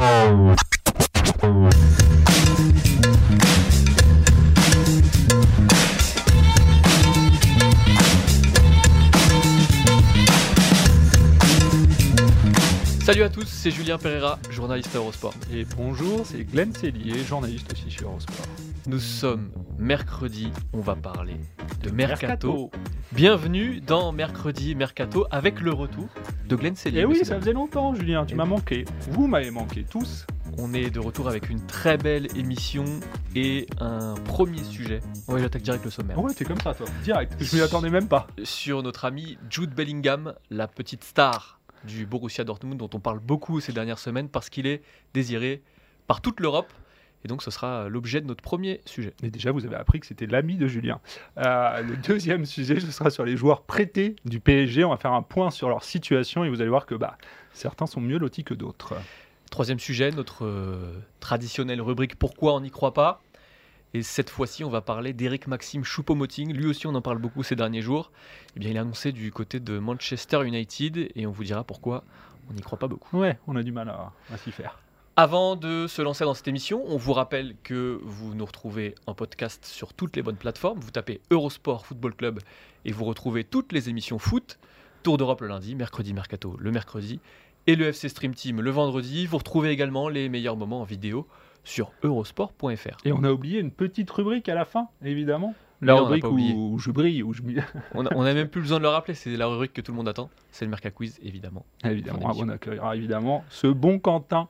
Salut à tous, c'est Julien Pereira, journaliste Eurosport. Et bonjour, c'est Glenn Cellier, journaliste aussi Eurosport. Nous sommes mercredi, on va parler de Mercato. Mercato. Bienvenue dans Mercredi Mercato avec le retour de Glenn Cellier. Et Eh oui, ça faisait longtemps, Julien, tu Et m'as manqué. Vous m'avez manqué tous. On est de retour avec une très belle émission et un premier sujet. Ouais, j'attaque direct le sommaire. Ouais, t'es comme ça, toi. Direct. Je m'y attendais même pas. Sur notre ami Jude Bellingham, la petite star du Borussia Dortmund dont on parle beaucoup ces dernières semaines parce qu'il est désiré par toute l'Europe. Et donc ce sera l'objet de notre premier sujet. Mais déjà, vous avez appris que c'était l'ami de Julien. Euh, le deuxième sujet, ce sera sur les joueurs prêtés du PSG. On va faire un point sur leur situation et vous allez voir que bah, certains sont mieux lotis que d'autres. Troisième sujet, notre euh, traditionnelle rubrique Pourquoi on n'y croit pas? Et cette fois-ci, on va parler d'Eric Maxime Choupo-Moting. Lui aussi, on en parle beaucoup ces derniers jours. Eh bien, il est annoncé du côté de Manchester United et on vous dira pourquoi on n'y croit pas beaucoup. Ouais, on a du mal à, à s'y faire. Avant de se lancer dans cette émission, on vous rappelle que vous nous retrouvez en podcast sur toutes les bonnes plateformes. Vous tapez Eurosport Football Club et vous retrouvez toutes les émissions foot. Tour d'Europe le lundi, mercredi Mercato le mercredi et le FC Stream Team le vendredi. Vous retrouvez également les meilleurs moments en vidéo sur eurosport.fr. Et on a oublié une petite rubrique à la fin, évidemment. La rubrique où, je brille, où je On a- on n'a même plus besoin de le rappeler, c'est la rubrique que tout le monde attend. C'est le Merca Quiz, évidemment. Évidemment, on accueillera évidemment ce bon Quentin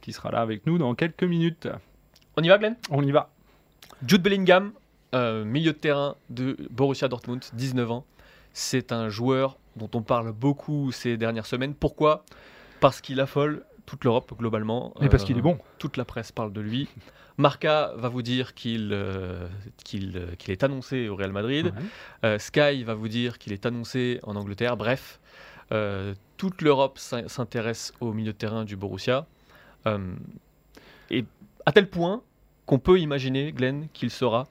qui sera là avec nous dans quelques minutes. On y va, Glenn? On y va. Jude Bellingham, euh, milieu de terrain de Borussia Dortmund, 19 ans. C'est un joueur dont on parle beaucoup ces dernières semaines. Pourquoi? Parce qu'il affole toute l'Europe globalement. Et parce Euh, qu'il est bon. Toute la presse parle de lui. Marca va vous dire qu'il euh, qu'il, euh, est annoncé au Real Madrid. Ouais. Euh, Sky va vous dire qu'il est annoncé en Angleterre. Bref, euh, toute l'Europe s'in- s'intéresse au milieu de terrain du Borussia. Euh, et à tel point qu'on peut imaginer, Glenn, qu'il sera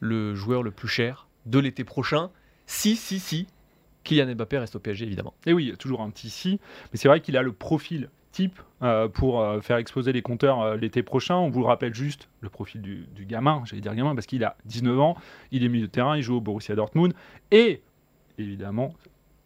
le joueur le plus cher de l'été prochain. Si, si, si, Kylian Mbappé reste au PSG, évidemment. Et oui, toujours un petit si, mais c'est vrai qu'il a le profil type euh, pour euh, faire exploser les compteurs l'été prochain. On vous le rappelle juste, le profil du, du gamin, j'allais dire gamin, parce qu'il a 19 ans, il est milieu de terrain, il joue au Borussia Dortmund, et évidemment,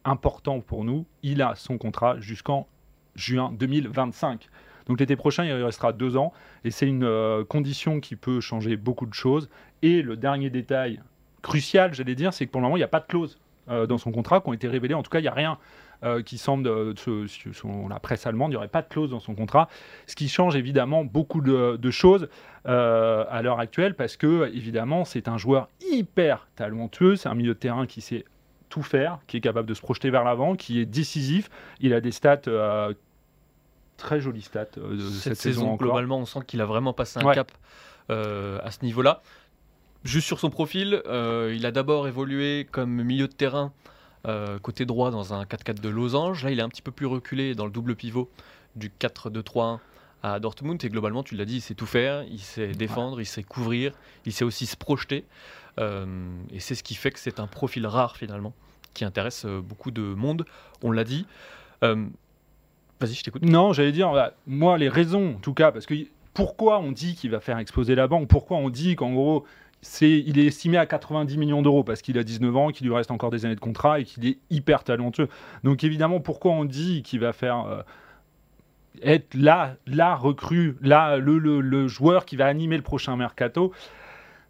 important pour nous, il a son contrat jusqu'en juin 2025. Donc l'été prochain, il restera deux ans, et c'est une euh, condition qui peut changer beaucoup de choses. Et le dernier détail crucial, j'allais dire, c'est que pour le moment, il n'y a pas de clause euh, dans son contrat qui ont été révélées. En tout cas, il n'y a rien euh, qui semble, de, de- de- la presse allemande, il n'y aurait pas de clause dans son contrat. Ce qui change évidemment beaucoup de, choses à l'heure actuelle parce que, évidemment, c'est un joueur hyper talentueux. C'est un milieu de terrain qui sait tout faire, qui est capable de se projeter vers l'avant, qui est décisif. Il a des stats. Très jolies stats euh, de Cette, cette, saison, globalement, on sent qu'il a vraiment passé un Ouais. cap euh, à ce niveau-là. Juste sur son profil, euh, il a d'abord évolué comme milieu de terrain côté droit dans un 4-4 de Losange. Là, il est un petit peu plus reculé dans le double pivot du 4-2-3-1 à Dortmund. Et globalement, tu l'as dit, il sait tout faire, il sait défendre, il sait couvrir, il sait aussi se projeter. Euh, et c'est ce qui fait que c'est un profil rare finalement, qui intéresse beaucoup de monde. On l'a dit. Euh, Vas-y, je t'écoute. Non, j'allais dire, bah, moi, les raisons, en tout cas, parce que pourquoi on dit qu'il va faire exploser la banque? Pourquoi on dit qu'en gros, c'est, il est estimé à 90 millions d'euros parce qu'il a 19 ans, qu'il lui reste encore des années de contrat et qu'il est hyper talentueux? Donc évidemment, pourquoi on dit qu'il va faire euh, être là, la recrue, là, le, le- le joueur qui va animer le prochain mercato?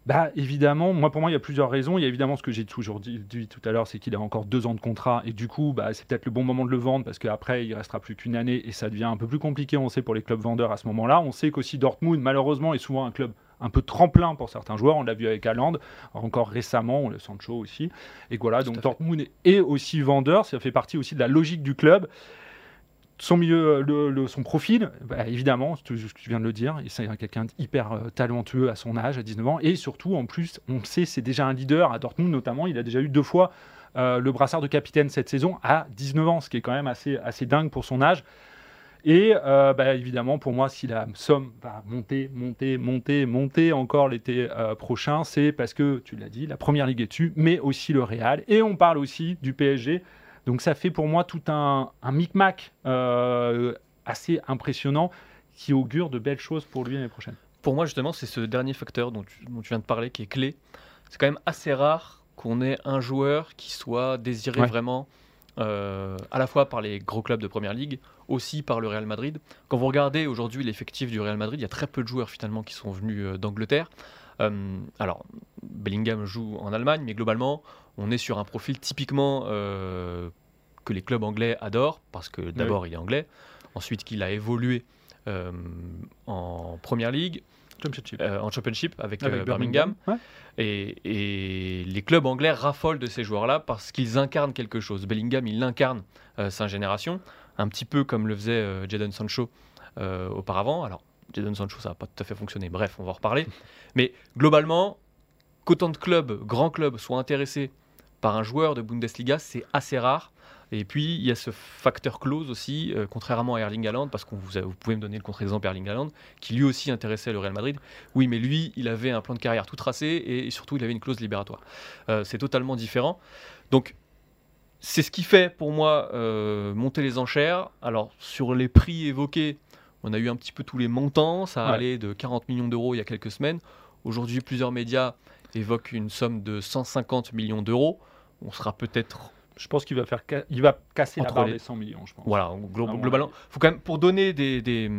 Bah évidemment, moi pour moi il y a plusieurs raisons. Il y a évidemment ce que j'ai toujours dit, dit tout à l'heure, c'est qu'il a encore deux ans de contrat et du coup bah, c'est peut-être le bon moment de le vendre parce qu'après il restera plus qu'une année et ça devient un peu plus compliqué. On sait pour les clubs vendeurs à ce moment-là. On sait qu'aussi Dortmund malheureusement est souvent un club un peu tremplin pour certains joueurs. On l'a vu avec Haaland, encore récemment, le Sancho aussi. Et voilà, Tout donc. Dortmund est aussi vendeur. Ça fait partie aussi de la logique du club. Son milieu, le, le- son profil, bah, évidemment, tu, tu viens de le dire, c'est quelqu'un d'hyper euh, talentueux à son âge, à 19 ans, et surtout, en plus, on sait, c'est déjà un leader à Dortmund notamment, il a déjà eu deux fois euh, le brassard de capitaine cette saison à 19 ans, ce qui est quand même assez, dingue pour son âge. Et euh, bah, évidemment, pour moi, si la somme va monter, monter, monter, monter encore l'été euh, prochain, c'est parce que, tu l'as dit, la Première Ligue est dessus, mais aussi le Real. Et on parle aussi du PSG. Donc ça fait pour moi tout un, un micmac euh, assez impressionnant qui augure de belles choses pour lui l'année prochaine. Pour moi, justement, c'est ce dernier facteur dont tu, dont tu viens de parler qui est clé. C'est quand même assez rare qu'on ait un joueur qui soit désiré Ouais. vraiment euh, à la fois par les gros clubs de Première Ligue, aussi par le Real Madrid. Quand vous regardez aujourd'hui l'effectif du Real Madrid, il y a très peu de joueurs finalement qui sont venus euh, d'Angleterre. Euh, alors, Bellingham joue en Allemagne, mais globalement, on est sur un profil typiquement que les clubs anglais adorent, parce que d'abord il est anglais, ensuite qu'il a évolué euh, en Première Ligue, Championship. euh, en Championship avec, Avec euh, Birmingham. Ouais. Et, et les clubs anglais raffolent de ces joueurs-là parce qu'ils incarnent quelque chose. Bellingham, il incarne sa génération, un petit peu comme le faisait Jadon Sancho auparavant. Alors, Jadon Sancho, ça n'a pas tout à fait fonctionné. Bref, on va en reparler. Mais globalement, qu'autant de clubs, grands clubs, soient intéressés par un joueur de Bundesliga, c'est assez rare. Et puis, il y a ce facteur close aussi, euh, contrairement à Erling Haaland, parce que vous, vous pouvez me donner le contre-exemple Erling Haaland, qui lui aussi intéressait le Real Madrid. Oui, mais lui, il avait un plan de carrière tout tracé et, et surtout, il avait une clause libératoire. Euh, c'est totalement différent. Donc, c'est ce qui fait pour moi euh, monter les enchères. Alors, sur les prix évoqués, on a eu un petit peu tous les montants. Ça Ouais. allait de 40 millions d'euros il y a quelques semaines. Aujourd'hui, plusieurs médias évoquent une somme de 150 millions d'euros. On sera peut-être Je pense qu'il va, faire ca- il va casser la barre les- des 100 millions, je pense. Voilà, glo- Ah, ouais. globalement, faut quand même, pour donner des, des,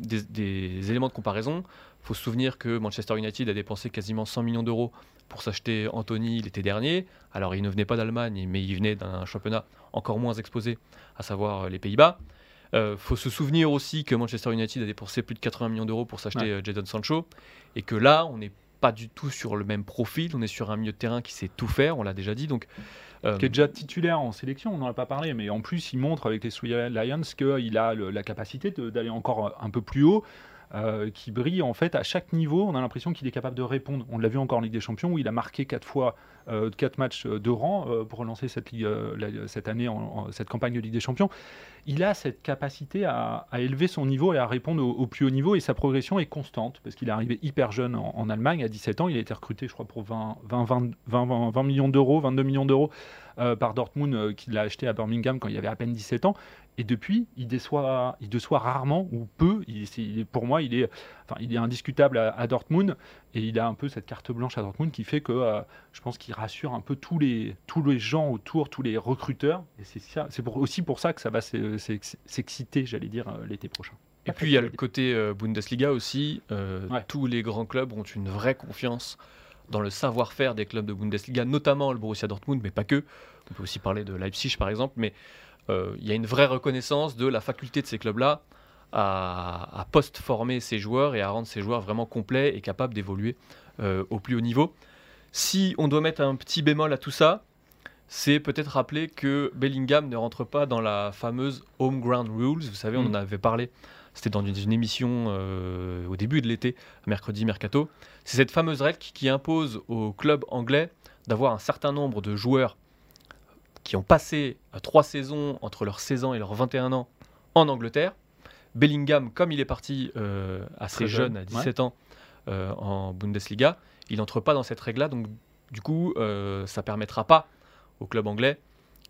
des- des éléments de comparaison, faut se souvenir que Manchester United a dépensé quasiment 100 millions d'euros pour s'acheter Anthony l'été dernier. Alors, il ne venait pas d'Allemagne, mais il venait d'un championnat encore moins exposé, à savoir euh, les Pays-Bas. Euh, faut se souvenir aussi que Manchester United a dépensé plus de 80 millions d'euros pour s'acheter Ouais. euh, Jadon Sancho, et que là, on n'est pas du tout sur le même profil. On est sur un milieu de terrain qui sait tout faire, on l'a déjà dit. Donc, euh, qui est déjà titulaire en sélection, on n'en a pas parlé, mais en plus il montre avec les Sweden Lions qu'il a la capacité d'aller encore un peu plus haut, euh, qui brille en fait à chaque niveau. On a l'impression qu'il est capable de répondre. On l'a vu encore en Ligue des Champions où il a marqué quatre fois, quatre matchs euh, de rang euh, pour relancer cette, ligue, euh, cette année, en, cette campagne de Ligue des Champions. Il a cette capacité à, élever son niveau et à répondre au, plus haut niveau et sa progression est constante parce qu'il est arrivé hyper jeune en, Allemagne à 17 ans. Il a été recruté, je crois, pour 20, 20, 20, 20, 20 millions d'euros, 22 millions d'euros euh, par Dortmund euh, qui l'a acheté à Birmingham quand il avait à peine 17 ans. Et depuis, il déçoit, il déçoit rarement ou peu. Il est- pour moi, il est, enfin, il est indiscutable à, à Dortmund et il a un peu cette carte blanche à Dortmund qui fait que euh, je pense qu'il rassure un peu tous les, tous les gens autour, tous les recruteurs. Et c'est ça, c'est pour- aussi pour ça que ça va s'e- s'ex- s'exciter, j'allais dire, euh, l'été prochain. Et puis il y a le côté euh, Bundesliga aussi. Euh, Ouais. Tous les grands clubs ont une vraie confiance dans le savoir-faire des clubs de Bundesliga, notamment le Borussia Dortmund, mais pas que. On peut aussi parler de Leipzig par exemple, mais euh, il y a une vraie reconnaissance de la faculté de ces clubs-là à, à post-former ces joueurs et à rendre ces joueurs vraiment complets et capables d'évoluer euh, au plus haut niveau. Si on doit mettre un petit bémol à tout ça, c'est peut-être rappeler que Bellingham ne rentre pas dans la fameuse home ground rules. Vous savez, on Mm. en avait parlé. C'était dans une, une émission euh, au début de l'été, mercredi mercato. C'est cette fameuse règle qui, qui impose aux clubs anglais d'avoir un certain nombre de joueurs qui ont passé euh, trois saisons entre leurs 16 ans et leurs 21 ans en Angleterre. Bellingham, comme il est parti euh, assez jeune, jeune, à 17 ans, euh, en Bundesliga, il n'entre pas dans cette règle-là. Donc, du coup, euh, ça permettra pas au club anglais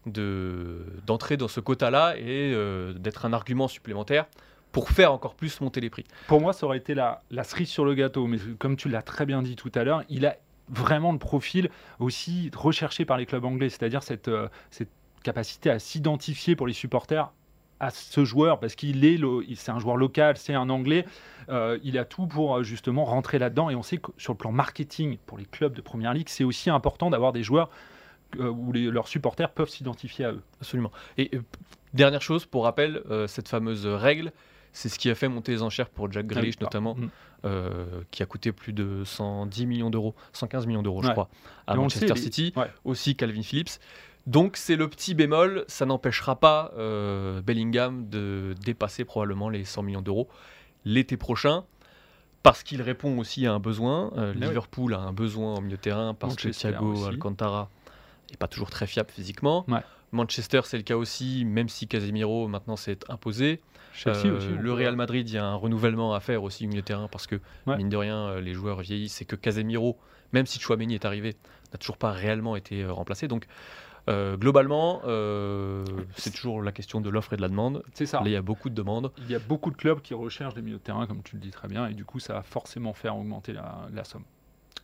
de- d'entrer dans ce quota-là et euh, d'être un argument supplémentaire pour faire encore plus monter les prix. Pour moi, ça aurait été la, la cerise sur le gâteau. Mais comme tu l'as très bien dit tout à l'heure, il a vraiment le profil aussi recherché par les clubs anglais, c'est-à-dire cette, cette capacité à s'identifier pour les supporters à ce joueur parce qu'il est c'est un joueur local, c'est un anglais, euh, il a tout pour euh, justement rentrer là-dedans et on sait que sur le plan marketing pour les clubs de première ligue, c'est aussi important d'avoir des joueurs euh, où les- leurs supporters peuvent s'identifier à eux. Absolument. Et euh, dernière chose, pour rappel, cette fameuse règle, c'est ce qui a fait monter les enchères pour Jack Grealish Ah notamment, mm. euh, qui a coûté plus de 110 millions d'euros, 115 millions d'euros je crois, à Et Manchester sait, City, ouais. aussi Calvin Phillips. Donc c'est le petit bémol, ça n'empêchera pas euh, Bellingham de dépasser probablement les 100 millions d'euros l'été prochain, parce qu'il répond aussi à un besoin. Euh, Ah. Liverpool a un besoin au milieu de terrain, parce que Manchester Thiago aussi. Alcantara n'est pas toujours très fiable physiquement. Ouais. Manchester c'est le cas aussi, même si Casemiro maintenant s'est imposé. Euh, aussi. on le Real Madrid, il y a un renouvellement à faire aussi au milieu de terrain parce que, Ouais. mine de rien, euh, les joueurs vieillissent et que Casemiro, même si Chouameni est arrivé, n'a toujours pas réellement été remplacé. Donc, euh, globalement, euh, c'est toujours la question de l'offre et de la demande. C'est ça. Là, il y a beaucoup de demandes. Il y a beaucoup de clubs qui recherchent des milieux de terrain, comme tu le dis très bien, et du coup, ça va forcément faire augmenter la, la somme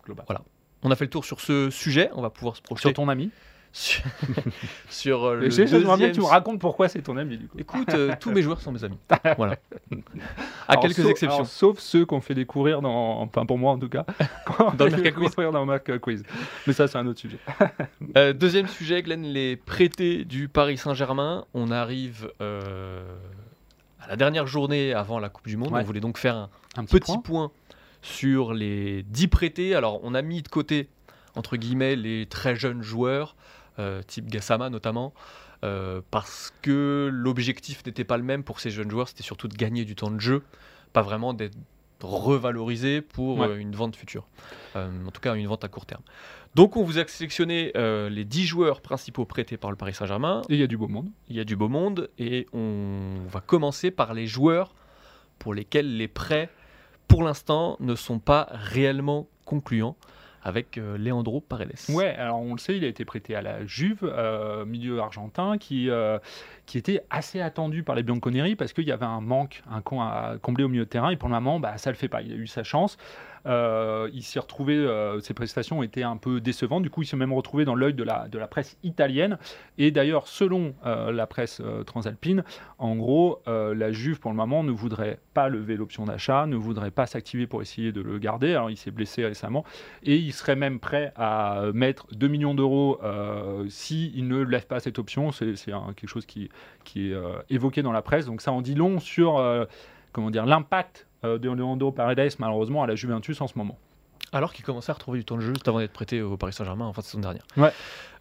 globale. Voilà. On a fait le tour sur ce sujet. On va pouvoir se projeter Sur ton ami sur, sur, euh, le je bien deuxième. que tu me racontes pourquoi c'est ton ami, du coup. Écoute, euh, tous mes joueurs sont mes amis. Voilà. À Alors, quelques sauf- exceptions. alors, sauf ceux qu'on fait découvrir dans, enfin pour moi en tout cas, Dans le Merca Quiz. dans Merca Quiz. Mais ça, c'est un autre sujet. Euh, deuxième sujet, Glenn, les prêtés du Paris Saint-Germain. On arrive euh, à la dernière journée avant la Coupe du Monde. Ouais. On voulait donc faire un Un petit point. sur les 10 prêtés. Alors, on a mis de côté, entre guillemets, les très jeunes joueurs, type Gassama notamment, euh, parce que l'objectif n'était pas le même pour ces jeunes joueurs. C'était surtout de gagner du temps de jeu, pas vraiment d'être revalorisé pour Ouais. euh, une vente future. Euh, en tout cas, une vente à court terme. Donc, on vous a sélectionné euh, les 10 joueurs principaux prêtés par le Paris Saint-Germain. Et il y a du beau monde. Il y a du beau monde et on va commencer par les joueurs pour lesquels les prêts, pour l'instant, ne sont pas réellement concluants avec euh, Leandro Paredes. Ouais, alors on le sait, il a été prêté à la Juve, euh, milieu argentin, qui, euh, qui était assez attendu par les Bianconeri parce qu'il y avait un manque, un con à combler au milieu de terrain. Et pour le moment, bah, ça le fait pas. Il a eu sa chance. Euh, il s'est retrouvé, euh, ses prestations étaient un peu décevantes. Du coup, il s'est même retrouvé dans l'œil de la, presse italienne. Et d'ailleurs, selon euh, la presse transalpine, en gros, la Juve, pour le moment, ne voudrait pas lever l'option d'achat, ne voudrait pas s'activer pour essayer de le garder. Alors, il s'est blessé récemment. Et il serait même prêt à mettre 2 millions d'euros s'il ne lève pas cette option. C'est quelque chose qui, est évoqué dans la presse. Donc, ça en dit long sur comment dire l'impact de Leandro Paredes, malheureusement, à la Juventus en ce moment. Alors qu'il commençait à retrouver du temps de jeu juste avant d'être prêté au Paris Saint-Germain en fin de saison dernière. Ouais.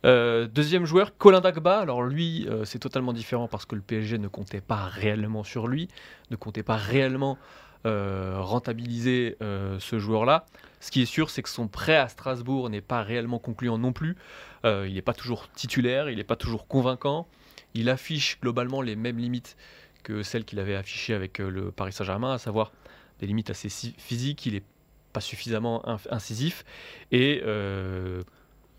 Euh, deuxième joueur, Colin Dagba. Alors lui, euh, c'est totalement différent parce que le PSG ne comptait pas réellement sur lui, ne comptait pas réellement euh, rentabiliser euh, ce joueur-là. Ce qui est sûr, c'est que son prêt à Strasbourg n'est pas réellement concluant non plus. Euh, il n'est pas toujours titulaire, il n'est pas toujours convaincant. Il affiche globalement les mêmes limites que celles qu'il avait affichées avec euh, le Paris Saint-Germain, à savoir des limites assez si- physiques. Il n'est pas suffisamment incisif et euh,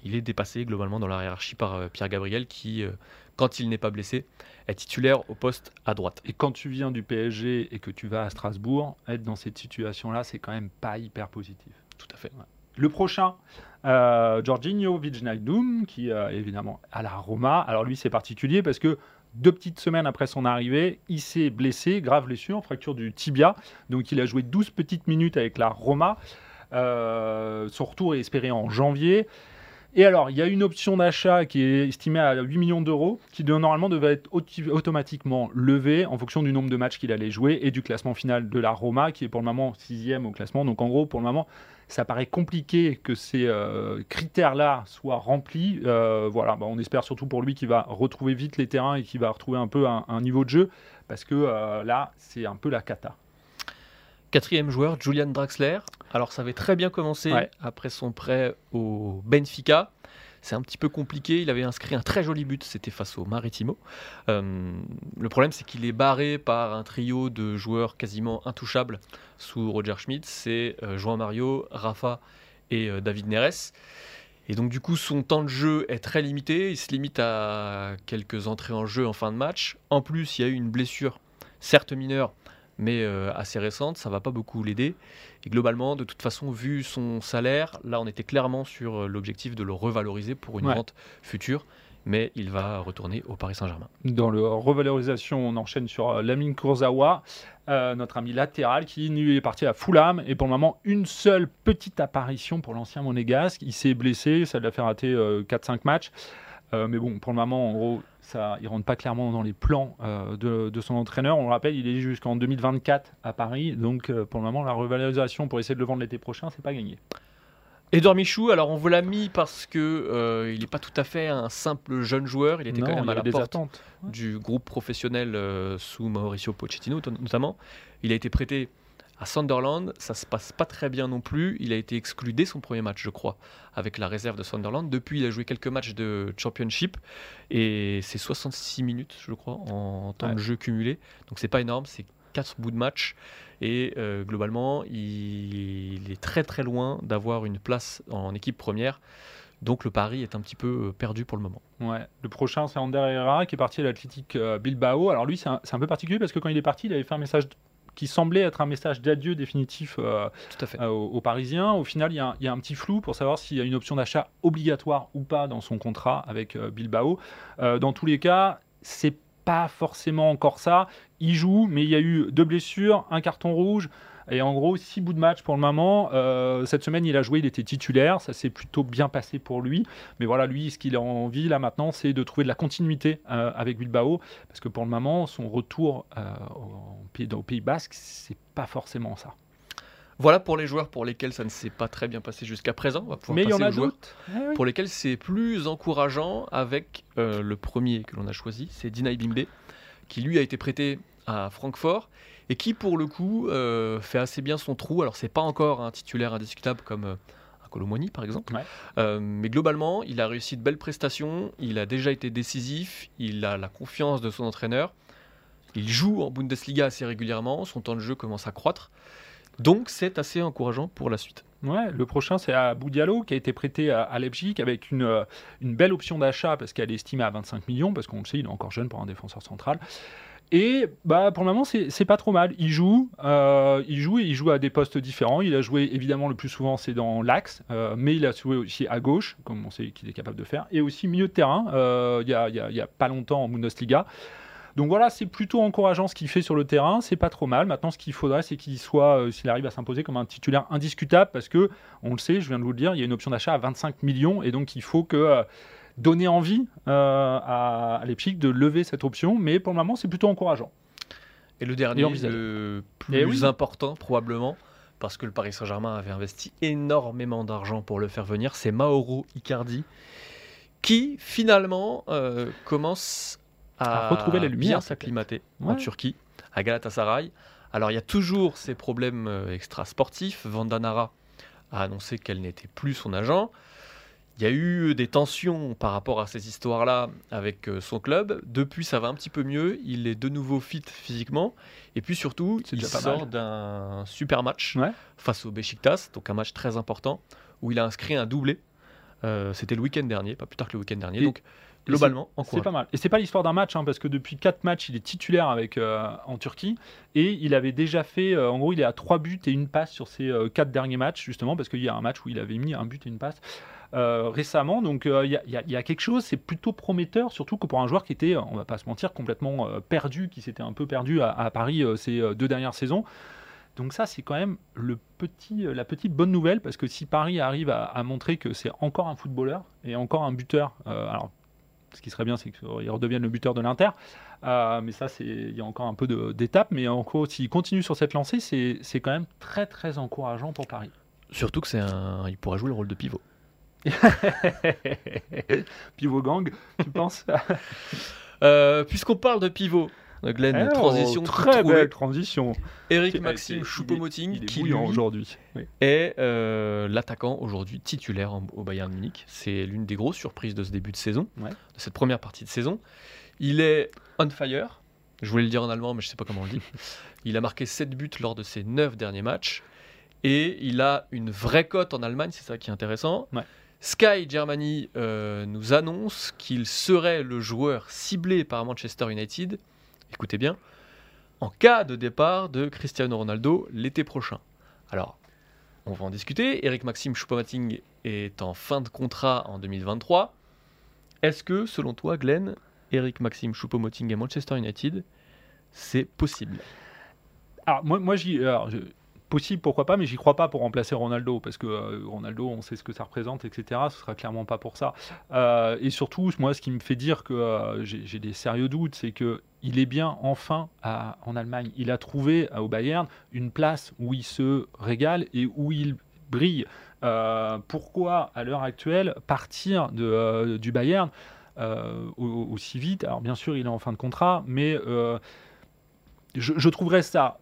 il est dépassé globalement dans la hiérarchie par euh, Pierre Gabriel qui, euh, quand il n'est pas blessé, est titulaire au poste à droite. Et quand tu viens du PSG et que tu vas à Strasbourg, être dans cette situation-là, c'est quand même pas hyper positif. Tout à fait. Le prochain, euh, Jorginho Wijnaldum, qui euh, évidemment à la Roma. Alors lui, c'est particulier parce que deux petites semaines après son arrivée, il s'est blessé, grave blessure, fracture du tibia. Donc il a joué 12 petites minutes avec la Roma. Euh, son retour est espéré en janvier. Et alors, il y a une option d'achat qui est estimée à 8 millions d'euros, qui normalement devait être automatiquement levée en fonction du nombre de matchs qu'il allait jouer et du classement final de la Roma, qui est pour le moment sixième au classement. Donc en gros, pour le moment, ça paraît compliqué que ces euh, critères-là soient remplis. Euh, voilà, on espère surtout pour lui qu'il va retrouver vite les terrains et qu'il va retrouver un peu un, un niveau de jeu, parce que euh, là, c'est un peu la cata. Quatrième joueur, Julian Draxler. Alors ça avait très bien commencé Ouais. après son prêt au Benfica. C'est un petit peu compliqué. Il avait inscrit un très joli but, c'était face au Maritimo. Euh, le problème, c'est qu'il est barré par un trio de joueurs quasiment intouchables sous Roger Schmidt. C'est euh, João Mario, Rafa et euh, David Neres. Et donc du coup, son temps de jeu est très limité. Il se limite à quelques entrées en jeu en fin de match. En plus, il y a eu une blessure, certes mineure, mais euh, assez récente, ça va pas beaucoup l'aider. Et globalement, de toute façon, vu son salaire, là on était clairement sur euh, l'objectif de le revaloriser pour une Ouais. vente future, mais il va retourner au Paris Saint-Germain. Dans le revalorisation, on enchaîne sur euh, Lamine Kurzawa, euh, notre ami latéral, qui est parti à Fulham. Et pour le moment, une seule petite apparition pour l'ancien monégasque. Il s'est blessé, ça l'a fait rater euh, 4-5 matchs. Euh, mais bon, pour le moment, en gros, ça, il rentre pas clairement dans les plans euh, de, de son entraîneur. On le rappelle, il est jusqu'en 2024 à Paris. Donc, euh, pour le moment, la revalorisation pour essayer de le vendre l'été prochain, c'est pas gagné. Edouard Michou, alors on vous l'a mis parce que il n'est pas tout à fait un simple jeune joueur. Il était Non, quand même à la porte attentes. du groupe professionnel sous Mauricio Pochettino notamment. Il a été prêté à Sunderland, ça se passe pas très bien non plus. Il a été exclu dès son premier match, je crois, avec la réserve de Sunderland. Depuis, il a joué quelques matchs de Championship et c'est 66 minutes, je crois, en temps Ouais. de jeu cumulé. Donc c'est pas énorme, c'est 4 bouts de match et euh, globalement, il, il est très très loin d'avoir une place en équipe première. Donc le pari est un petit peu euh, perdu pour le moment. Ouais. Le prochain, c'est Ander Herrera qui est parti à l'Athletic euh, Bilbao. Alors lui, c'est un, c'est un peu particulier parce que quand il est parti, il avait fait un message qui semblait être un message d'adieu définitif euh, Tout à fait. euh, aux, aux Parisiens. Au final, il y, a un, il y a un petit flou pour savoir s'il y a une option d'achat obligatoire ou pas dans son contrat avec euh, Bilbao. Euh, dans tous les cas, c'est pas forcément encore ça. Il joue, mais il y a eu deux blessures, un carton rouge. Et en gros, six bouts de match pour le moment. Euh, cette semaine, il a joué, il était titulaire. Ça s'est plutôt bien passé pour lui. Mais voilà, lui, ce qu'il a envie là maintenant, c'est de trouver de la continuité euh, avec Bilbao. Parce que pour le moment, son retour euh, au, pays, au Pays Basque, c'est pas forcément ça. Voilà pour les joueurs pour lesquels ça ne s'est pas très bien passé jusqu'à présent. On va pouvoir Mais il y en a d'autres. Eh oui. pour lesquels c'est plus encourageant avec euh, le premier que l'on a choisi, c'est Dina Bimbe, qui lui a été prêté à Francfort et qui pour le coup euh, fait assez bien son trou. Alors c'est pas encore un titulaire indiscutable comme euh, un Colomoni par exemple, Ouais. Euh, mais globalement il a réussi de belles prestations, il a déjà été décisif, il a la confiance de son entraîneur, il joue en Bundesliga assez régulièrement, son temps de jeu commence à croître, donc c'est assez encourageant pour la suite. Ouais, le prochain, c'est à Boudialo, qui a été prêté à, à Leipzig avec une, euh, une belle option d'achat parce qu'elle est estimée à 25 millions, parce qu'on le sait, il est encore jeune pour un défenseur central. Et bah, pour le moment, c'est pas trop mal. Il joue, euh, il joue, et il joue à des postes différents. Il a joué évidemment le plus souvent, c'est dans l'axe, euh, mais il a joué aussi à gauche, comme on sait qu'il est capable de faire, et aussi milieu de terrain. euh, Il y, a, il y a- pas longtemps en Bundesliga. Donc voilà, c'est plutôt encourageant ce qu'il fait sur le terrain, c'est pas trop mal. Maintenant, ce qu'il faudrait, c'est qu'il soit, euh, s'il arrive à s'imposer comme un titulaire indiscutable, parce que on le sait, je viens de vous le dire, il y a une option d'achat à 25 millions, et donc il faut que euh, donner envie euh, à, à Leipzig de lever cette option. Mais pour le moment, c'est plutôt encourageant. Et le dernier, le plus Eh oui. important probablement, parce que le Paris Saint-Germain avait investi énormément d'argent pour le faire venir, c'est Mauro Icardi, qui finalement euh, commence à, À retrouver la lumière, bien s'acclimater en Ouais. Turquie, à Galatasaray. Alors il y a toujours ces problèmes euh, extra-sportifs. Vandanara a annoncé qu'elle n'était plus son agent. Il y a eu des tensions par rapport à ces histoires-là avec euh, son club. Depuis, ça va un petit peu mieux. Il est de nouveau fit physiquement. Et puis surtout, il sort d'un super match Ouais. face au Besiktas, donc un match très important, où il a inscrit un doublé. Euh, C'était le week-end dernier, pas plus tard que le week-end dernier. Et- donc, globalement, C'est pas mal. Et c'est pas l'histoire d'un match, hein, parce que depuis 4 matchs, il est titulaire avec, euh, en Turquie. Et il avait déjà fait, euh, en gros, il est à 3 buts et une passe sur ses 4 derniers matchs, justement, parce qu'il y a un match où il avait mis un but et une passe euh, récemment. Donc euh, il il y a- quelque chose, c'est plutôt prometteur, surtout que pour un joueur qui était, on va pas se mentir, complètement euh, perdu, qui s'était un peu perdu à, Paris euh, ces euh, deux dernières saisons. Donc ça, c'est quand même le petit, euh, la petite bonne nouvelle, parce que si Paris arrive à, montrer que c'est encore un footballeur et encore un buteur, euh, alors ce qui serait bien, c'est qu'il redevienne le buteur de l'Inter. Euh, mais ça, il y a encore un peu d'étapes. Mais en gros, s'il continue sur cette lancée, c'est quand même très très encourageant pour Paris. Surtout que c'est pourra jouer le rôle de pivot. Pivot gang, tu penses Euh, Puisqu'on parle de pivot, euh, Glenn, Eh, transition oh, toute très belle transition. Eric Maxime Choupo-Moting, est qui lui, aujourd'hui. Oui. est euh, l'attaquant aujourd'hui titulaire en- au Bayern Munich. C'est l'une des grosses surprises de ce début de saison, Ouais. de cette première partie de saison. Il est on fire. Je voulais le dire en allemand, mais je sais pas comment on le dit. Il a marqué 7 buts lors de ses 9 derniers matchs. Et il a une vraie cote en Allemagne, c'est ça qui est intéressant. Ouais. Sky Germany euh, nous annonce qu'il serait le joueur ciblé par Manchester United. Écoutez bien, en cas de départ de Cristiano Ronaldo l'été prochain. Alors, on va en discuter. Eric Maxime Choupo-Moting est en fin de contrat en 2023. Est-ce que, selon toi, Glenn, Eric Maxime Choupo-Moting et Manchester United, c'est possible? Alors, moi, moi j'y. Possible, pourquoi pas, mais j'y crois pas pour remplacer Ronaldo, parce que euh, Ronaldo, on sait ce que ça représente, etc. Ce sera clairement pas pour ça. Euh, et surtout, moi, ce qui me fait dire que euh, j'ai des sérieux doutes, c'est que il est bien enfin en Allemagne. Il a trouvé au Bayern une place où il se régale et où il brille. Pourquoi, à l'heure actuelle, partir du Bayern au- aussi vite? Alors, bien sûr, il est en fin de contrat, mais je trouverais ça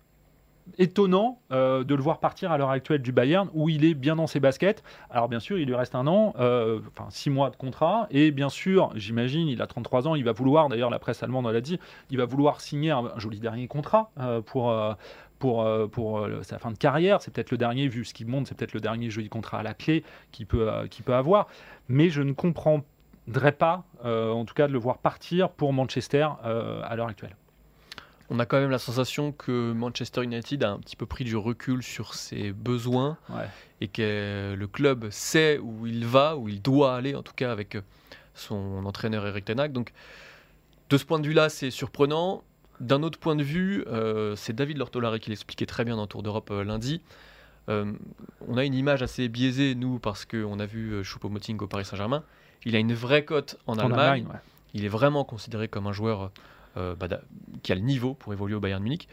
étonnant euh, de le voir partir à l'heure actuelle du Bayern où il est bien dans ses baskets. Alors bien sûr, il lui reste un an, euh, enfin six mois de contrat, et bien sûr, j'imagine, il a 33 ans, il va vouloir, d'ailleurs la presse allemande l'a dit, il va vouloir signer un, joli dernier contrat euh, pour... pour, pour sa fin de carrière, c'est peut-être le dernier, vu ce qu'il montre, c'est peut-être le dernier joli contrat à la clé qu'il peut, qu'il peut avoir. Mais je ne comprendrais pas, en tout cas, de le voir partir pour Manchester à l'heure actuelle. On a quand même la sensation que Manchester United a un petit peu pris du recul sur ses besoins Ouais. et que le club sait où il va, où il doit aller, en tout cas avec son entraîneur Eric Ten Hag. Donc, de ce point de vue-là, c'est surprenant. D'un autre point de vue, euh, c'est David Lortolari qui l'expliquait très bien dans Tour d'Europe euh, lundi. Euh, on a une image assez biaisée, nous, parce qu'on a vu Choupo-Moting au Paris Saint-Germain. Il a une vraie cote en, En Allemagne. Allemagne, ouais. Il est vraiment considéré comme un joueur euh, bah, qui a le niveau pour évoluer au Bayern Munich.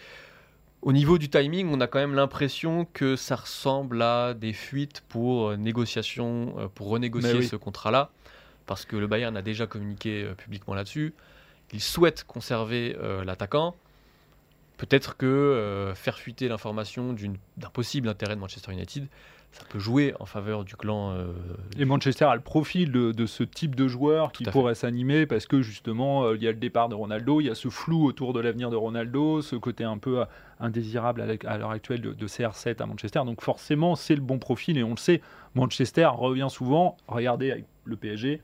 Au niveau du timing, on a quand même l'impression que ça ressemble à des fuites pour euh, négociation, euh, pour renégocier oui. ce contrat-là, parce que le Bayern a déjà communiqué euh, publiquement là-dessus. Il souhaite conserver euh, l'attaquant. Peut-être que euh, faire fuiter l'information d'un possible intérêt de Manchester United, ça peut jouer en faveur du clan euh, Et Manchester a le profil de, de ce type de joueur qui pourrait s'animer parce que justement euh, il y a le départ de Ronaldo, il y a ce flou autour de l'avenir de Ronaldo, ce côté un peu euh, indésirable à l'heure- à l'heure actuelle de, de CR7 à Manchester. Donc forcément c'est le bon profil et on le sait. Manchester revient souvent. Regardez avec le PSG.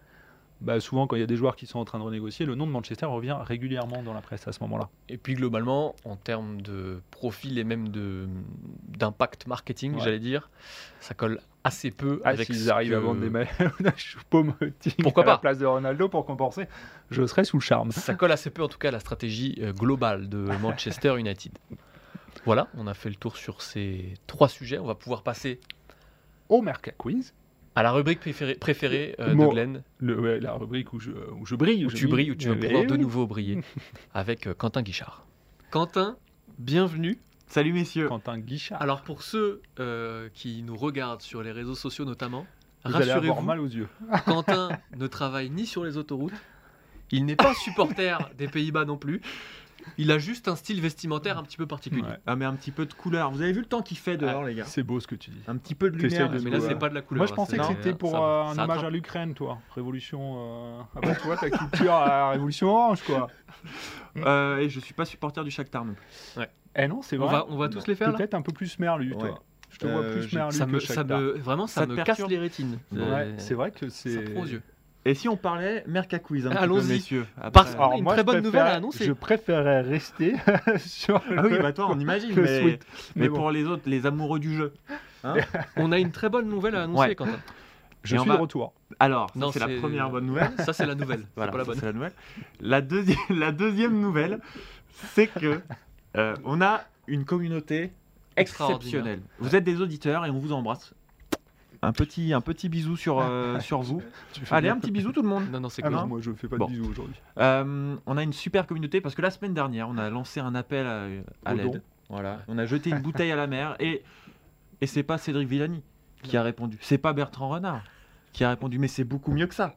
Bah, souvent, quand il y a des joueurs qui sont en train de renégocier, le nom de Manchester revient régulièrement dans la presse à ce moment-là. Et puis globalement, en termes de profil et même de d'impact marketing, Ouais. j'allais dire, ça colle assez peu Ah, avec s'ils arrivent à que- vendre des maillots Pourquoi à la pas place de Ronaldo pour compenser, je serais sous le charme. Ça colle assez peu en tout cas à la stratégie euh, globale de Manchester United. Voilà, on a fait le tour sur ces trois sujets. On va pouvoir passer Au Merca Quiz. À la rubrique préférée, préférée euh, de. Glenn, Le, ouais, la rubrique où je, où je brille. où je tu brilles, où tu vas Eh pouvoir de nouveau briller, avec euh, Quentin Guichard. Quentin, bienvenue. Salut messieurs. Quentin Guichard. Alors pour ceux euh, qui nous regardent sur les réseaux sociaux notamment, rassurez-vous, mal aux yeux. Quentin ne travaille ni sur les autoroutes, il n'est pas supporter des Pays-Bas non plus. Il a juste un style vestimentaire un petit peu particulier. Ouais. Ah mais un petit peu de couleur. Vous avez vu le temps qu'il fait dehors les gars C'est beau ce que tu dis. Un petit peu de lumière. de Mais Ouais. là, c'est pas de la couleur. Moi, je là, pensais que c'était pour ça- euh, un ça hommage à l'Ukraine, toi. Révolution. Euh... Ah bah, tu vois, ta culture à la Révolution Orange, quoi. Euh, et je suis pas supporter du Shakhtar non plus. Eh non, c'est On vrai. va, on va tous les faire là Peut-être un peu plus merlu, Ouais. toi. Je te vois Euh, plus merlu ça que me, ça me, Vraiment, ça, Ça te me casse les rétines. Ouais, Euh, c'est vrai que Ça c'est. prend aux yeux. Et si on parlait Merca Quiz un petit peu Allons-y. messieurs Parce- Alors, une très bonne préfère- nouvelle à annoncer. Je préférerais rester sur Ah oui le- bah toi on imagine mais, mais Mais bon. pour les autres les amoureux du jeu. hein On a une très bonne nouvelle à annoncer, Ouais. Quentin. Je Et suis va- de retour. Alors ça, Non, c'est la première bonne nouvelle. Ça, c'est la nouvelle. Voilà, c'est pas la ça, bonne. c'est la nouvelle. La deuxième, la deuxième nouvelle, c'est que euh, on a une communauté Extraordinaire. exceptionnelle. Vous êtes des auditeurs et on vous embrasse. Un petit, un petit bisou sur, euh, sur vous. Allez, un petit bisou tout le monde. Non, non, c'est Ah cool. moi je fais pas Bon. de bisous aujourd'hui. Euh, on a une super communauté parce que la semaine dernière, on a lancé un appel à, l'aide. Voilà, on a jeté une bouteille à la mer et et c'est pas Cédric Villani qui a répondu, c'est pas Bertrand Renard qui a répondu, mais c'est beaucoup mieux que ça.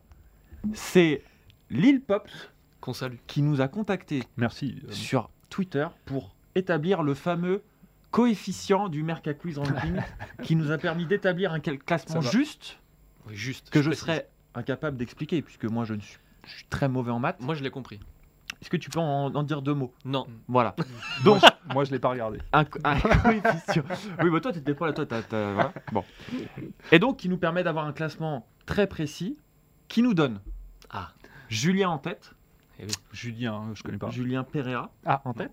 C'est Lil Pops Qu'on salue. qui nous a contacté Merci. euh, sur Twitter pour établir le fameux coefficient du Mercaquiz Ranking qui nous a permis d'établir un classement juste Oui, juste. que je serais incapable d'expliquer puisque moi je, ne suis, je suis très mauvais en maths. Moi, je l'ai compris. Est-ce que tu peux en- en dire deux mots? Non. Voilà. Donc, moi, je- moi je l'ai pas regardé. un, co- un coefficient. Oui, bah toi, t'étais pas là, toi, t'as, t'as- voilà. Bon. Et donc, qui nous permet d'avoir un classement très précis, qui nous donne Ah. Julien en tête, Julien, je connais pas. Julien Pereira Ah, en tête,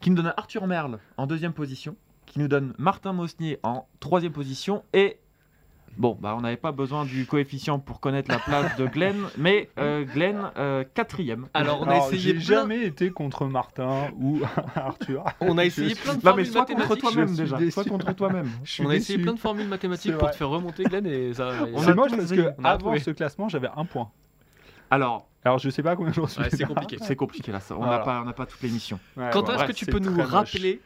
qui nous donne Arthur Merle en deuxième position, qui nous donne Martin Mosnier en troisième position, et bon, bah on n'avait pas besoin du coefficient pour connaître la place de Glenn, mais euh, Glenn euh, quatrième. Alors, on a Alors, essayé j'ai plein. jamais été contre Martin ou Arthur. On a essayé plein de Non, mais formules contre mathématiques. toi-même déjà. déçu. Sois contre toi-même. On a essayé déçu. plein de formules mathématiques pour te faire remonter, Glenn, et ça. On C'est moche parce que avant ce classement, j'avais un point. Alors, Alors je sais pas combien j'en suis. Ouais, c'est là. compliqué. c'est compliqué là, ça. on n'a pas, on n'a pas toute l'émission. Ouais, Quentin, est-ce que tu peux nous rappeler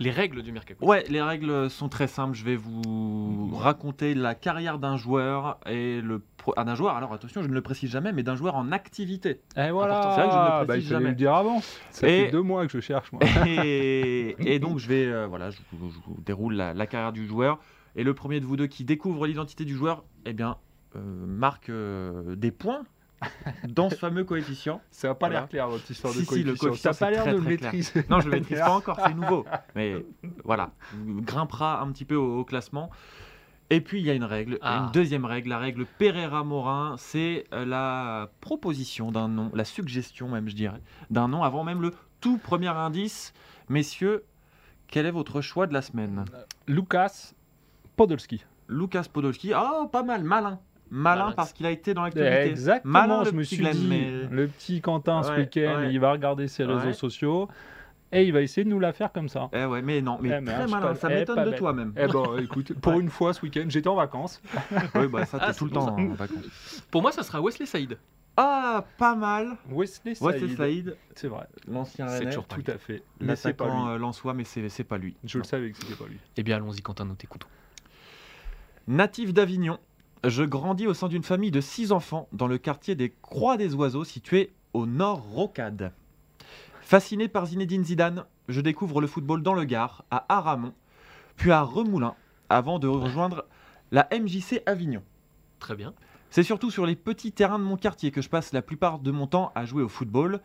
Les règles du Mercato. Ouais, les règles sont très simples. Je vais vous raconter la carrière d'un joueur et le ah, d'un joueur. Alors attention, je ne le précise jamais, mais d'un joueur en activité. Et voilà. Important, c'est vrai que je ne le Bah, précise fallait jamais. le dire avant. Ça Et- fait deux mois que je cherche, moi. Et, et donc je vais, euh, voilà, je vous, je vous déroule la, la carrière du joueur. Et le premier de vous deux qui découvre l'identité du joueur, eh bien, euh, marque euh, des points dans ce fameux coefficient. Ça n'a pas l'air clair, votre histoire de Si, si, le coefficient. coefficient, T'as pas l'air de le maîtriser. Non, je le maîtrise pas encore, c'est nouveau. Mais voilà, grimpera un petit peu au, au classement. Et puis il y a une règle, Ah. une deuxième règle, la règle Pereira-Morin, c'est euh, la proposition d'un nom, la suggestion même, je dirais, d'un nom avant même le tout premier indice. Messieurs, quel est votre choix de la semaine? Lucas Podolski. Lucas Podolski, oh pas mal, malin. Malin parce qu'il a été dans l'actualité. Exactement, Malin, je me suis Glenn, dit, mais- le petit Quentin ce week-end, ouais. il va regarder ses réseaux Ouais. sociaux et il va essayer de nous la faire comme ça. Eh ouais, mais non, mais Eh, mais très je malin, pas- ça eh, m'étonne de toi même. Eh ben, écoute, pour une fois ce week-end, j'étais en vacances. Oui, bah ça, t'es Ah, tout le bon, temps ça. en vacances. Pour moi, ça sera Wesley Saïd. Ah, pas mal. Wesley Saïd. C'est vrai, l'ancien C'est toujours pas tout lui. à fait. Mais c'est pas lui. euh, mais c'est c'est pas lui. Je le savais que c'était pas lui. Eh bien, allons-y, Quentin, nous t'écoutons. Natif d'Avignon, je grandis au sein d'une famille de six enfants dans le quartier des Croix des Oiseaux situé au nord Rocade. Fasciné par Zinedine Zidane, je découvre le football dans le Gard, à Aramon, puis à Remoulins, avant de rejoindre la MJC Avignon. Très bien. C'est surtout sur les petits terrains de mon quartier que je passe la plupart de mon temps à jouer au football.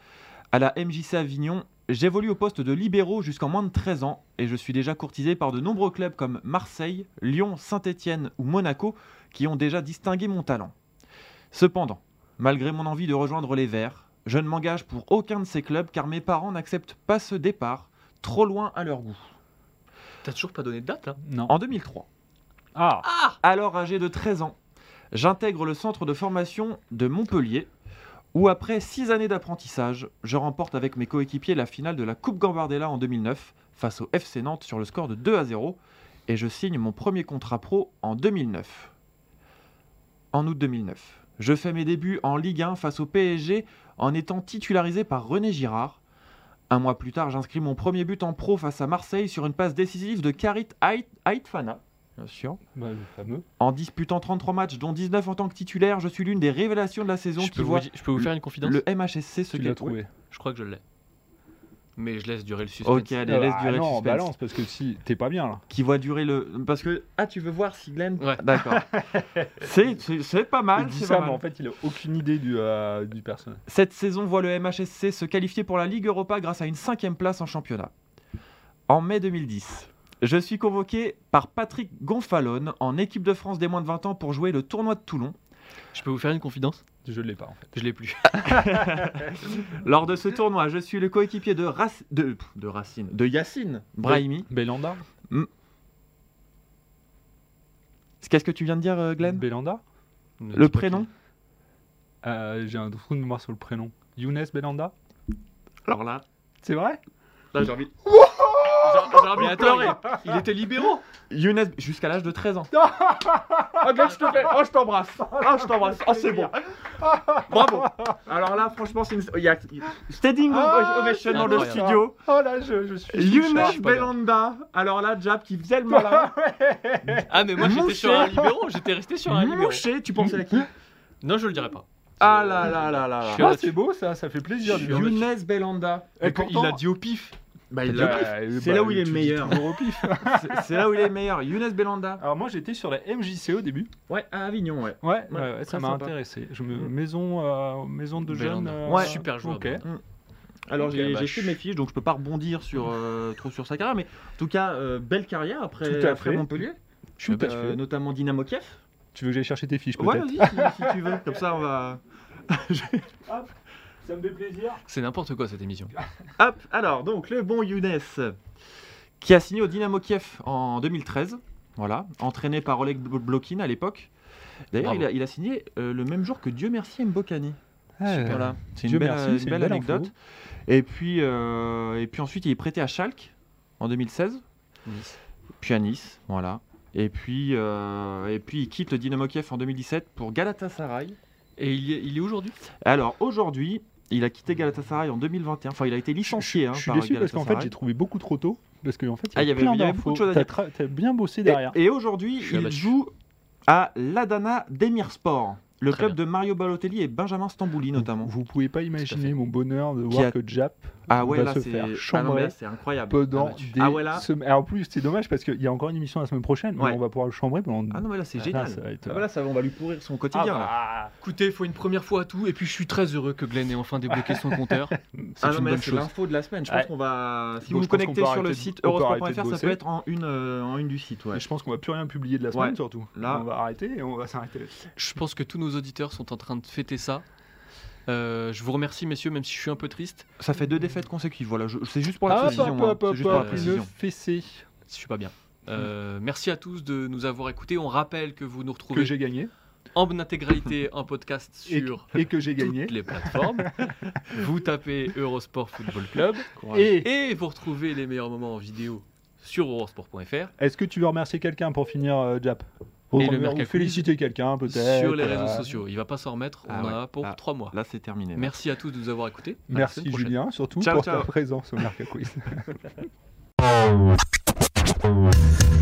À la MJC Avignon, j'évolue au poste de libéraux jusqu'en moins de 13 ans et je suis déjà courtisé par de nombreux clubs comme Marseille, Lyon, Saint-Étienne ou Monaco qui ont déjà distingué mon talent. Cependant, malgré mon envie de rejoindre les Verts, je ne m'engage pour aucun de ces clubs car mes parents n'acceptent pas ce départ, trop loin à leur goût. T'as toujours pas donné de date, là Non. En 2003, Ah, alors âgé de 13 ans, j'intègre le centre de formation de Montpellier, où après 6 années d'apprentissage, je remporte avec mes coéquipiers la finale de la Coupe Gambardella en 2009 face au FC Nantes sur le score de 2 à 0, et je signe mon premier contrat pro en 2009. En août 2009, je fais mes débuts en Ligue 1 face au PSG en étant titularisé par René Girard. Un mois plus tard, j'inscris mon premier but en pro face à Marseille sur une passe décisive de Karit Ait- Aitfana. Bien sûr. bah, le fameux. En disputant 33 matchs, dont 19 en tant que titulaire, je suis l'une des révélations de la saison je qui peux, vous, voit di- je peux vous faire une confidence le MHSC se trouvé. Je crois que je l'ai. Mais je laisse durer le suspense. Ok, allez, laisse Ah, durer non, le suspense. balance, parce que si t'es pas bien là. Qui voit durer le. Parce que. Ah, tu veux voir si Glenn. Ouais. D'accord. c'est, c'est, c'est pas mal. c'est ça, pas mais en fait, il a aucune idée du, euh, du personnage. Cette saison voit le MHSC se qualifier pour la Ligue Europa grâce à une cinquième place en championnat. En mai 2010, je suis convoqué par Patrick Gonfalone en équipe de France des moins de 20 ans pour jouer le tournoi de Toulon. Je peux vous faire une confidence? Je l'ai pas en fait. Je l'ai plus. Lors de ce tournoi, je suis le coéquipier de, Rac- de, de Racine, de Yacine Brahimi. Belanda Qu'est-ce que tu viens de dire, euh, Glenn? Belanda Ne Le prénom Euh, J'ai un trou de mémoire sur le prénom. Younes Belanda Alors là, C'est vrai? Là j'ai envie. Envie de pleurer. Il était libéraux. Younes, jusqu'à l'âge de 13 ans. oh, je te fais. Oh, je t'embrasse. Oh, je t'embrasse. Oh, c'est bon. Bravo. Alors là, franchement, c'est une. Il y a standing Ah, ovation dans le studio. Oh là, je, je suis. Younes bien. Belanda. Alors là, Jab qui faisait le malin. Ah, mais moi j'étais sur un libéraux. J'étais resté sur un libéraux. Mouché, tu pensais à qui? Non, je le dirais pas. Ah là là là là là. Ah, c'est beau ça, ça fait plaisir. Younes Belanda. Et pourtant- il a dit au pif. Bah, Bah, C'est bah, là où il est meilleur. C'est- là où il est meilleur. Younes Belanda. Alors moi j'étais sur la MJC au début. Ouais, à Avignon, ouais. Ouais, Ouais, ouais, ouais, ça m'a intéressé. Je me... Mm. maison, euh, maison de jeunes. Euh, Ouais. Super joueur. Ok. Belanda. Alors j'ai bah, fait mes fiches, donc je peux pas rebondir sur euh, trop sur sa carrière, mais en tout cas euh, belle carrière après, Tout à après fait. Montpellier, Tout à Euh, fait. notamment Dynamo Kiev. Tu veux que j'aille chercher tes fiches Ouais, vas-y si, si tu veux, comme ça on va. Ça me fait plaisir. C'est n'importe quoi cette émission. Hop, alors donc le bon Younes qui a signé au Dynamo Kiev en 2013, voilà, entraîné par Oleg Bl- Blokin à l'époque. D'ailleurs, il a, il a signé euh, le même jour que Dieu merci Mbokani. Voilà, c'est une Dieu belle, merci, une c'est une belle belle anecdote. info. Et puis, euh, et puis ensuite, il est prêté à Schalke en 2016. Nice. puis à Nice, voilà. Et puis, euh, et puis il quitte le Dynamo Kiev en 2017 pour Galatasaray. Et il y est, il est aujourd'hui? Alors aujourd'hui, Il a quitté Galatasaray en 2021. Enfin, il a été licencié. Je hein, suis par déçu parce qu'en fait, j'ai trouvé beaucoup trop tôt. Parce qu'en fait, il y, Ah, il y a avait- plein il y avait beaucoup de choses à T'as dire. t'as bien bossé derrière. Et, et aujourd'hui, il joue à l'Adana Demirspor, le Très club bien. de Mario Balotelli et Benjamin Stambouli notamment. Vous pouvez pas imaginer mon bonheur de voir a- que Jap Ah ouais, va là se faire ah chambrer là, c'est incroyable. pendant abattu. des Ah ouais, là semaines. Alors, en plus, c'est dommage parce qu'il y a encore une émission la semaine prochaine, mais on va pouvoir le chambrer pendant. Ah non mais là c'est Ah, génial. ça va être- Ah bah là, ça, on va lui pourrir son Ah quotidien. bah, Écoutez, il faut une première fois à tout, et puis je suis très heureux que Glenn ait enfin débloqué son compteur. C'est Ah l'info de la semaine. Je Ouais. pense qu'on va. Si Bon, vous vous connectez sur le site eurosport.fr, ça peut être en une, euh, en une du site. Je pense qu'on va plus rien publier de la semaine surtout. Là- on va arrêter et on va s'arrêter. Je pense que tous nos auditeurs sont en train de fêter ça. Euh, je vous remercie, messieurs, même si je suis un peu triste. Ça fait deux défaites consécutives. Voilà, je- c'est juste pour la Hop, précision. hein. C'est juste pour la précision. fessée Je suis pas bien. Euh, merci à tous de nous avoir écoutés. On rappelle que vous nous que retrouvez j'ai gagné en intégralité en podcast et, sur et que j'ai gagné. toutes les plateformes. vous tapez Eurosport Football Club Et et vous retrouvez les meilleurs moments en vidéo sur eurosport.fr. est-ce que tu veux remercier quelqu'un pour finir, euh, Jap? Et le Faudrait féliciter quelqu'un peut-être. Sur les réseaux euh, sociaux. Il ne va pas s'en remettre. Ah On pour ah, trois mois. Là, c'est terminé. Merci à tous de nous avoir écoutés. Merci Julien, surtout pour ciao. ta présence au Marca Quiz.